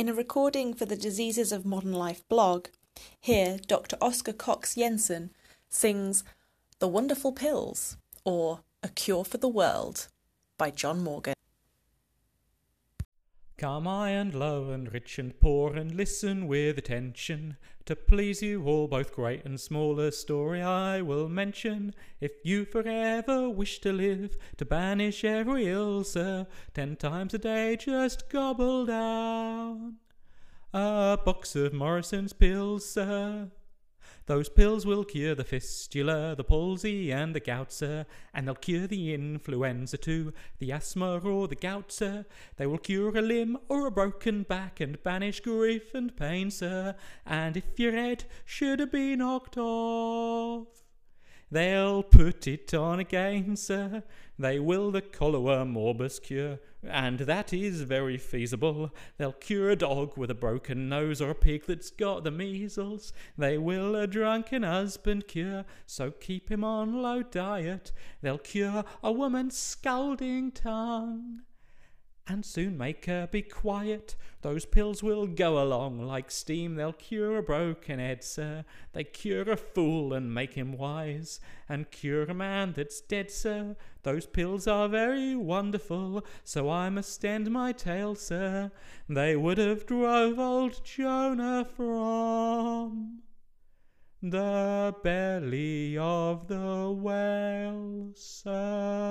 In a recording for the Diseases of Modern Life blog, here Dr. Oscar Cox Jensen sings The Wonderful Pills or A Cure for the World by John Morgan. Come high and low and rich and poor and listen with attention to please you all, both great and small. A story I will mention. If you forever wish to live, to banish every ill, sir, ten times a day just gobble down a box of Morrison's pills, sir. Those pills will cure the fistula, the palsy, and the gout, sir. And they'll cure the influenza too, the asthma or the gout, sir. They will cure a limb or a broken back and banish grief and pain, sir. And if your head should be knocked off, They'll put it on again, sir. They will the cholera morbus cure, and that is very feasible. They'll cure a dog with a broken nose or a pig that's got the measles. They will a drunken husband cure, so keep him on low diet. They'll cure a woman's scalding tongue and soon make her be quiet. Those pills will go along like steam, they'll cure a broken head, sir. They cure a fool and make him wise, and cure a man that's dead, sir. Those pills are very wonderful, so I must end my tale, sir. They would have drove old Jonah from the belly of the whale, sir.